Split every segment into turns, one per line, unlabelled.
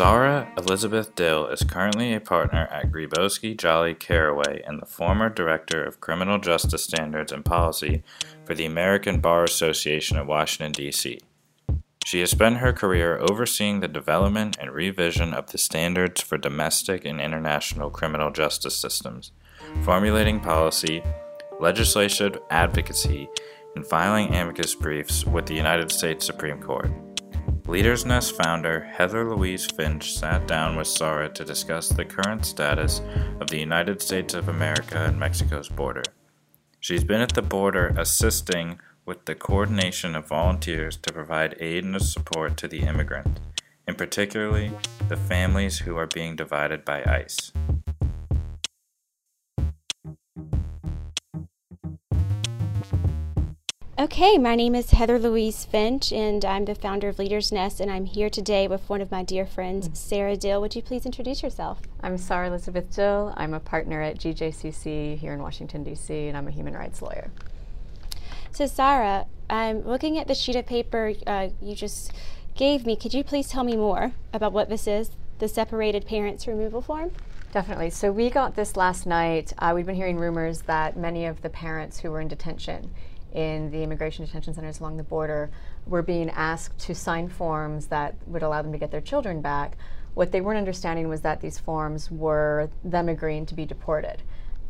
Sara Elizabeth Dill is currently a partner at Grieboski Jolly Caraway and the former Director of Criminal Justice Standards and Policy for the American Bar Association at Washington, D.C. She has spent her career overseeing the development and revision of the standards for domestic and international criminal justice systems, formulating policy, legislative advocacy, and filing amicus briefs with the United States Supreme Court. LeadersNest founder Heather Louise Finch sat down with Sara to discuss the current status of the United States of America and Mexico's border. She's been at the border assisting with the coordination of volunteers to provide aid and support to the immigrant, and particularly the families who are being divided by ICE.
Okay, my name is Heather Louise Finch, and I'm the founder of LeadersNest, and I'm here today with one of my dear friends, Sara Dill. Would you please introduce yourself?
I'm Sara Elizabeth Dill. I'm a partner at GJCC here in Washington, D.C., and I'm a human rights lawyer.
So, Sara, I'm looking at the sheet of paper uh, you just gave me. Could you please tell me more about what this is, the separated parents removal form?
Definitely. So, we got this last night. Uh, we've been hearing rumors that many of the parents who were in detention in the immigration detention centers along the border were being asked to sign forms that would allow them to get their children back. What they weren't understanding was that these forms were them agreeing to be deported.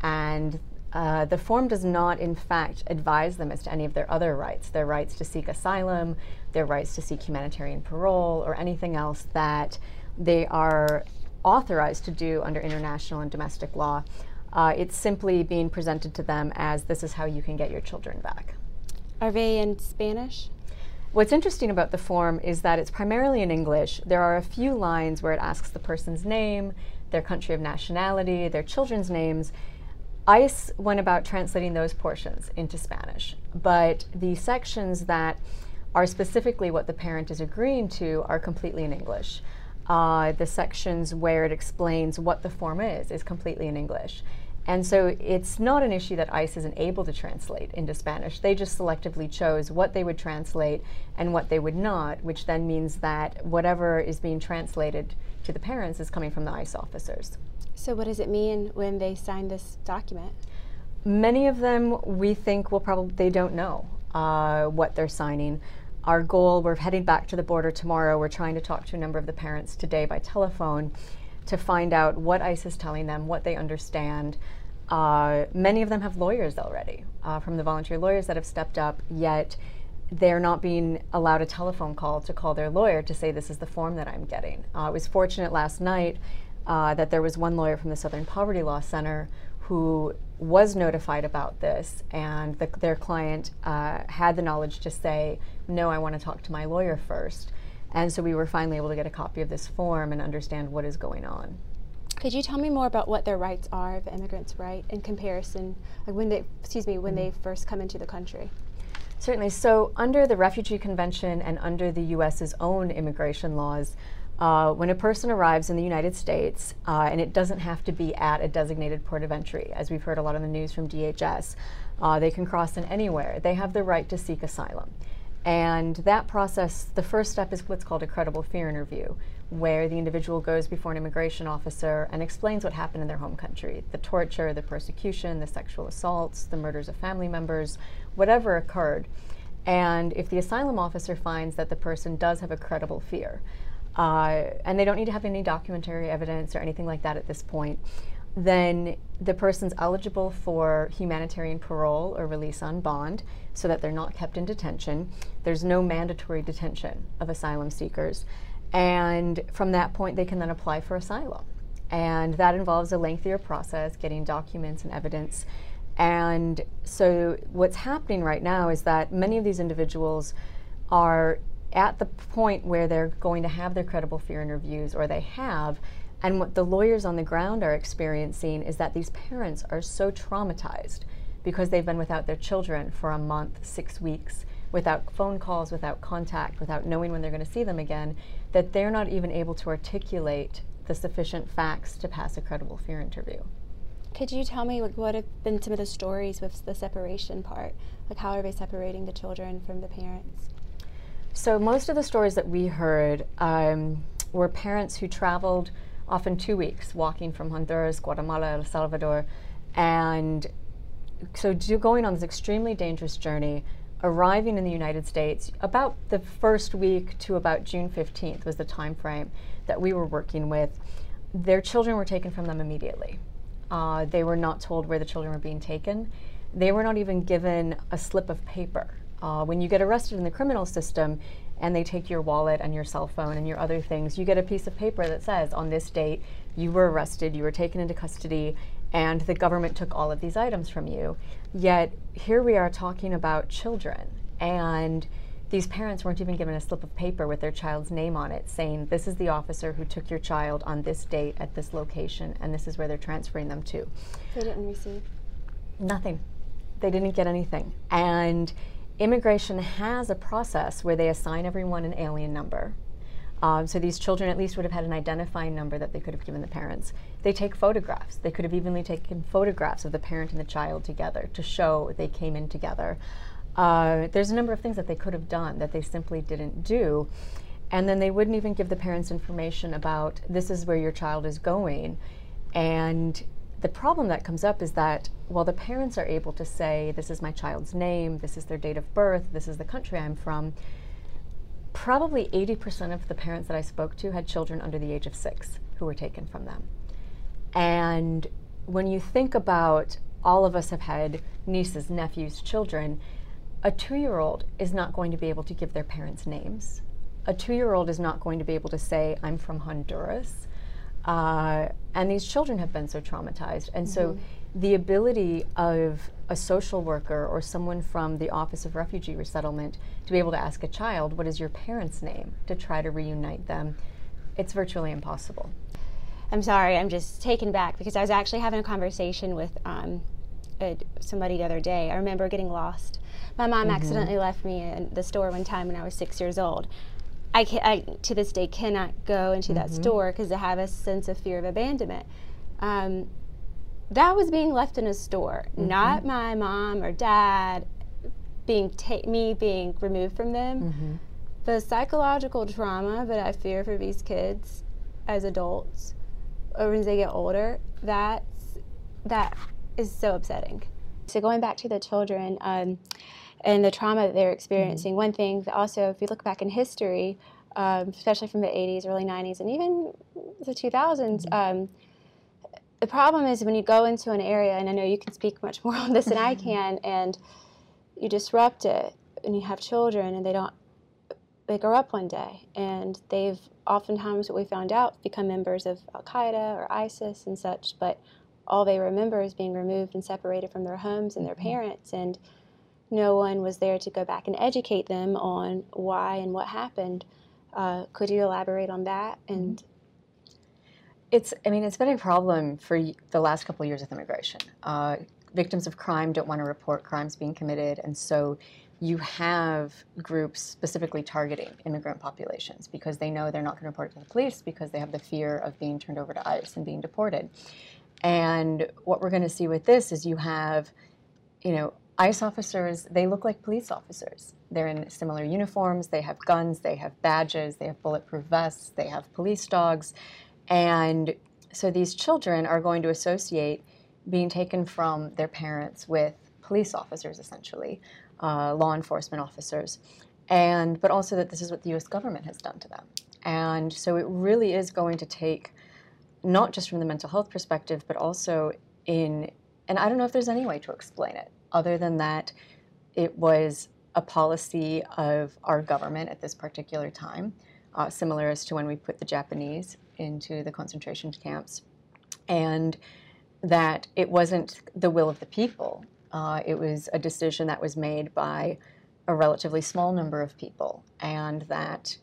And uh, the form does not, in fact, advise them as to any of their other rights their rights to seek asylum, their rights to seek humanitarian parole, or anything else that they are authorized to do under international and domestic law. Uh, it's simply being presented to them as this is how you can get your children back.
Are they in Spanish?
What's interesting about the form is that it's primarily in English. There are a few lines where it asks the person's name, their country of nationality, their children's names. ICE went about translating those portions into Spanish, but the sections that are specifically what the parent is agreeing to are completely in English. Uh, the sections where it explains what the form is is completely in English. And so it's not an issue that ICE isn't able to translate into Spanish. They just selectively chose what they would translate and what they would not, which then means that whatever is being translated to the parents is coming from the ICE officers.
So, what does it mean when they sign this document?
Many of them we think will probably, they don't know uh, what they're signing our goal, we're heading back to the border tomorrow. We're trying to talk to a number of the parents today by telephone to find out what ICE is telling them, what they understand. Uh, many of them have lawyers already uh, from the volunteer lawyers that have stepped up, yet they're not being allowed a telephone call to call their lawyer to say, This is the form that I'm getting. Uh, I was fortunate last night uh, that there was one lawyer from the Southern Poverty Law Center who was notified about this, and the, their client uh, had the knowledge to say, No, I want to talk to my lawyer first. And so we were finally able to get a copy of this form and understand what is going on.
Could you tell me more about what their rights are, the immigrants' right, in comparison, like when they, excuse me, when mm-hmm. they first come into the country?
Certainly. So, under the Refugee Convention and under the U.S.'s own immigration laws, uh, when a person arrives in the United States, uh, and it doesn't have to be at a designated port of entry, as we've heard a lot in the news from DHS, uh, they can cross in anywhere. They have the right to seek asylum. And that process, the first step is what's called a credible fear interview, where the individual goes before an immigration officer and explains what happened in their home country the torture, the persecution, the sexual assaults, the murders of family members, whatever occurred. And if the asylum officer finds that the person does have a credible fear, uh, and they don't need to have any documentary evidence or anything like that at this point, then the person's eligible for humanitarian parole or release on bond so that they're not kept in detention. There's no mandatory detention of asylum seekers. And from that point, they can then apply for asylum. And that involves a lengthier process, getting documents and evidence. And so, what's happening right now is that many of these individuals are at the point where they're going to have their credible fear interviews, or they have, and what the lawyers on the ground are experiencing is that these parents are so traumatized because they've been without their children for a month, six weeks, without phone calls, without contact, without knowing when they're going to see them again, that they're not even able to articulate the sufficient facts to pass a credible fear interview.
Could you tell me like, what have been some of the stories with the separation part? Like, how are they separating the children from the parents?
So most of the stories that we heard um, were parents who traveled often two weeks, walking from Honduras, Guatemala, El Salvador, and so going on this extremely dangerous journey, arriving in the United States about the first week to about June 15th was the time frame that we were working with. Their children were taken from them immediately. Uh, they were not told where the children were being taken. They were not even given a slip of paper. Uh, when you get arrested in the criminal system and they take your wallet and your cell phone and your other things, you get a piece of paper that says, on this date, you were arrested, you were taken into custody, and the government took all of these items from you. Yet here we are talking about children, and these parents weren't even given a slip of paper with their child's name on it saying, This is the officer who took your child on this date at this location, and this is where they're transferring them to.
They didn't receive
nothing. They didn't get anything. And immigration has a process where they assign everyone an alien number um, so these children at least would have had an identifying number that they could have given the parents. They take photographs. They could have evenly taken photographs of the parent and the child together to show they came in together. Uh, there's a number of things that they could have done that they simply didn't do. And then they wouldn't even give the parents information about this is where your child is going. And the problem that comes up is that while the parents are able to say, this is my child's name, this is their date of birth, this is the country I'm from, probably 80% of the parents that I spoke to had children under the age of six who were taken from them. And when you think about all of us have had nieces, nephews, children, a two year old is not going to be able to give their parents names. A two year old is not going to be able to say, I'm from Honduras. Uh, and these children have been so traumatized. And mm-hmm. so the ability of a social worker or someone from the Office of Refugee Resettlement to be able to ask a child, What is your parent's name? to try to reunite them, it's virtually impossible.
I'm sorry, I'm just taken back because I was actually having a conversation with um, a, somebody the other day. I remember getting lost. My mom mm-hmm. accidentally left me in the store one time when I was six years old. I, can, I to this day cannot go into mm-hmm. that store because I have a sense of fear of abandonment. Um, that was being left in a store, mm-hmm. not my mom or dad being ta- me being removed from them. Mm-hmm. The psychological trauma that I fear for these kids as adults or when they get older, that's that is so upsetting. So going back to the children um, and the trauma that they're experiencing, mm-hmm. one thing also, if you look back in history, um, especially from the 80s, early 90s, and even the 2000s, mm-hmm. um, the problem is when you go into an area, and I know you can speak much more on this than I can, and you disrupt it, and you have children, and they don't, they grow up one day, and they've oftentimes, what we found out, become members of Al Qaeda or ISIS and such, but all they remember is being removed and separated from their homes and their mm-hmm. parents, and no one was there to go back and educate them on why and what happened. Uh, could you elaborate on that and mm-hmm.
It's, I mean, it's been a problem for the last couple of years with immigration. Uh, victims of crime don't want to report crimes being committed, and so you have groups specifically targeting immigrant populations because they know they're not going to report it to the police because they have the fear of being turned over to ICE and being deported. And what we're going to see with this is you have, you know, ICE officers, they look like police officers. They're in similar uniforms, they have guns, they have badges, they have bulletproof vests, they have police dogs. And so these children are going to associate being taken from their parents with police officers, essentially, uh, law enforcement officers, and but also that this is what the U.S. government has done to them. And so it really is going to take, not just from the mental health perspective, but also in, and I don't know if there's any way to explain it other than that it was a policy of our government at this particular time, uh, similar as to when we put the Japanese into the concentration camps, and that it wasn't the will of the people. Uh, it was a decision that was made by a relatively small number of people, and that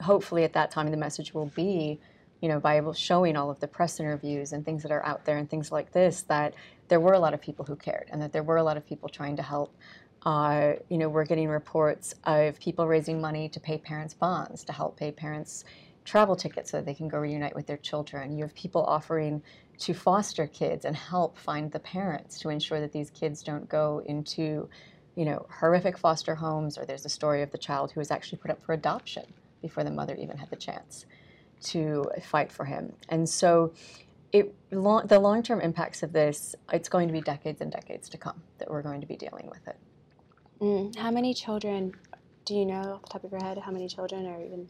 hopefully at that time the message will be, you know, by showing all of the press interviews and things that are out there and things like this, that there were a lot of people who cared and that there were a lot of people trying to help. You know, we're getting reports of people raising money to pay parents' bonds, to help pay parents' travel tickets so they can go reunite with their children. You have people offering to foster kids and help find the parents to ensure that these kids don't go into you know, horrific foster homes, or there's a story of the child who was actually put up for adoption before the mother even had the chance to fight for him. And so, it, long, the long-term impacts of this, it's going to be decades and decades to come that we're going to be dealing with it.
Mm. How many children do you know off the top of your head? How many children are even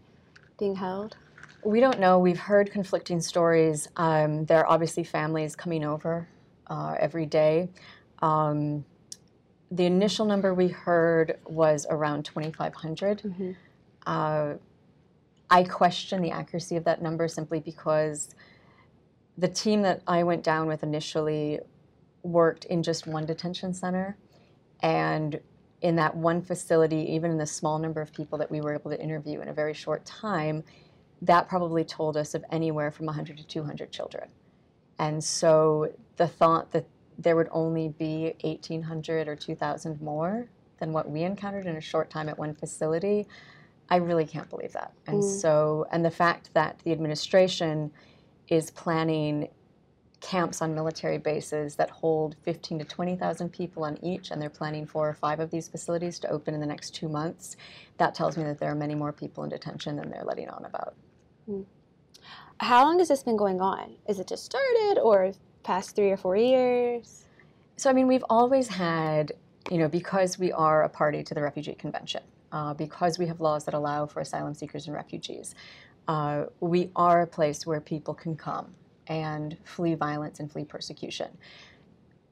being held?
We don't know. We've heard conflicting stories. Um, there are obviously families coming over uh, every day. Um, the initial number we heard was around 2,500. Mm-hmm. Uh, I question the accuracy of that number simply because the team that I went down with initially worked in just one detention center. And in that one facility, even in the small number of people that we were able to interview in a very short time, that probably told us of anywhere from 100 to 200 children. And so the thought that there would only be 1,800 or 2,000 more than what we encountered in a short time at one facility, I really can't believe that. And mm. so, and the fact that the administration is planning camps on military bases that hold 15 to 20,000 people on each, and they're planning four or five of these facilities to open in the next two months, that tells me that there are many more people in detention than they're letting on about. Mm.
How long has this been going on? Is it just started or past three or four years?
So, I mean, we've always had, you know, because we are a party to the Refugee Convention, uh, because we have laws that allow for asylum seekers and refugees, uh, we are a place where people can come and flee violence and flee persecution.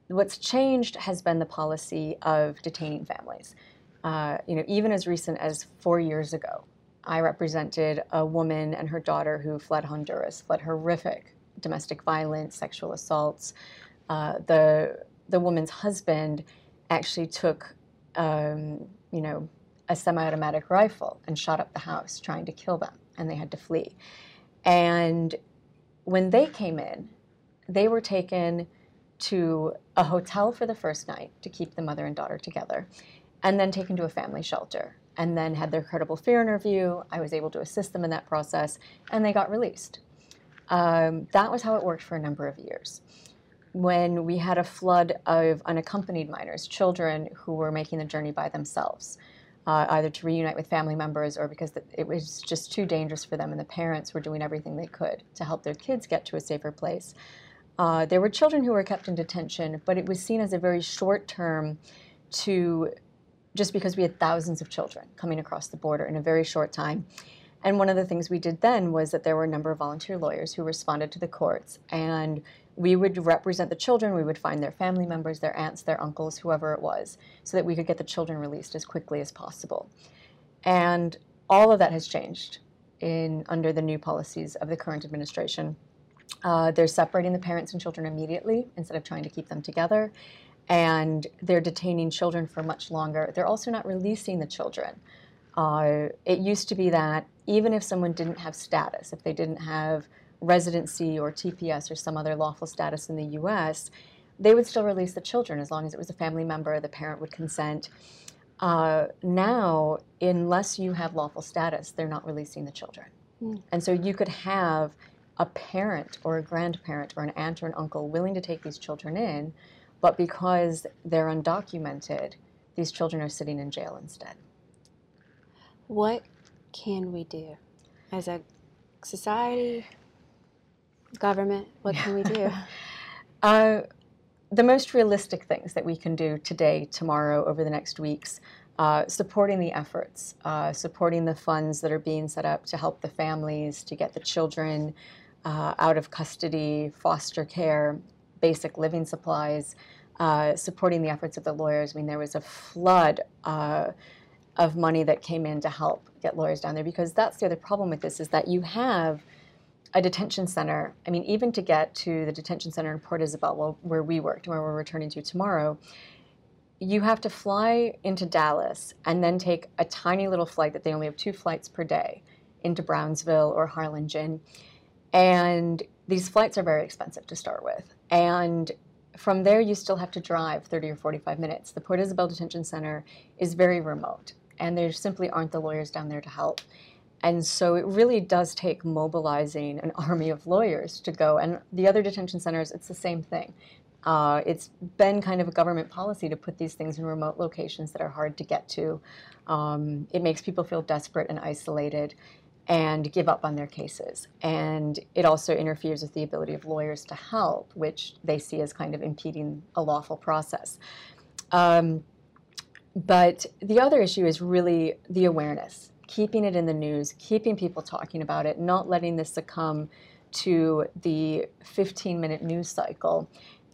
What's changed has been the policy of detaining families. Uh, you know, even as recent as four years ago, I represented a woman and her daughter who fled Honduras, fled horrific domestic violence, sexual assaults. Uh, the the woman's husband actually took, um, you know, a semi-automatic rifle and shot up the house trying to kill them, and they had to flee. And when they came in, they were taken to a hotel for the first night to keep the mother and daughter together, and then taken to a family shelter, and then had their credible fear interview. I was able to assist them in that process, and they got released. Um, that was how it worked for a number of years. When we had a flood of unaccompanied minors, children who were making the journey by themselves, uh, either to reunite with family members or because it was just too dangerous for them, and the parents were doing everything they could to help their kids get to a safer place. Uh, there were children who were kept in detention, but it was seen as a very short term to just because we had thousands of children coming across the border in a very short time. And one of the things we did then was that there were a number of volunteer lawyers who responded to the courts, and we would represent the children. We would find their family members, their aunts, their uncles, whoever it was, so that we could get the children released as quickly as possible. And all of that has changed in under the new policies of the current administration. Uh, they're separating the parents and children immediately instead of trying to keep them together, and they're detaining children for much longer. They're also not releasing the children. Uh, it used to be that even if someone didn't have status, if they didn't have residency or TPS or some other lawful status in the US, they would still release the children as long as it was a family member, the parent would consent. Uh, now, unless you have lawful status, they're not releasing the children. Mm. And so you could have a parent or a grandparent or an aunt or an uncle willing to take these children in, but because they're undocumented, these children are sitting in jail instead.
What can we do as a society, government? What can we do?
uh, the most realistic things that we can do today, tomorrow, over the next weeks, uh, supporting the efforts, uh, supporting the funds that are being set up to help the families, to get the children uh, out of custody, foster care, basic living supplies, uh, supporting the efforts of the lawyers. I mean, there was a flood uh, of money that came in to help get lawyers down there because that's the other problem with this is that you have a detention center. I mean, even to get to the detention center in Port Isabel, where we worked, where we're returning to tomorrow, you have to fly into Dallas and then take a tiny little flight that they only have two flights per day into Brownsville or Harlingen. And these flights are very expensive to start with. And from there, you still have to drive 30 or 45 minutes. The Port Isabel Detention Center is very remote and there simply aren't the lawyers down there to help. And so it really does take mobilizing an army of lawyers to go. And the other detention centers, it's the same thing. Uh, it's been kind of a government policy to put these things in remote locations that are hard to get to. Um, it makes people feel desperate and isolated and give up on their cases. And it also interferes with the ability of lawyers to help, which they see as kind of impeding a lawful process. Um, but the other issue is really the awareness, keeping it in the news, keeping people talking about it, not letting this succumb to the 15 minute news cycle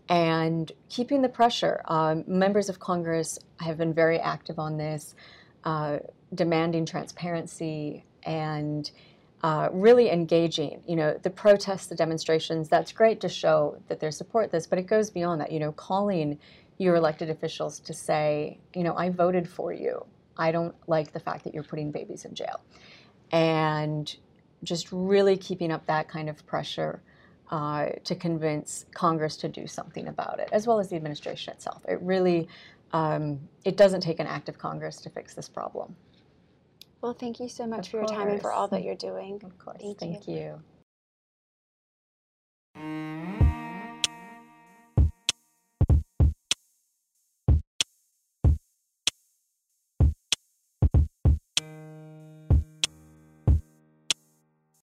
and keeping the pressure. Um, members of Congress have been very active on this, uh, demanding transparency and uh, really engaging. You know, the protests, the demonstrations, that's great to show that they support this, but it goes beyond that. You know, calling your elected officials to say, you know, I voted for you. I don't like the fact that you're putting babies in jail. And just really keeping up that kind of pressure uh, to convince Congress to do something about it, as well as the administration itself. It really, um, it doesn't take an act of Congress to fix this problem.
Well, thank you so much
Of
for your time and for all that you're doing.
Of course.
Thank
Thank, you.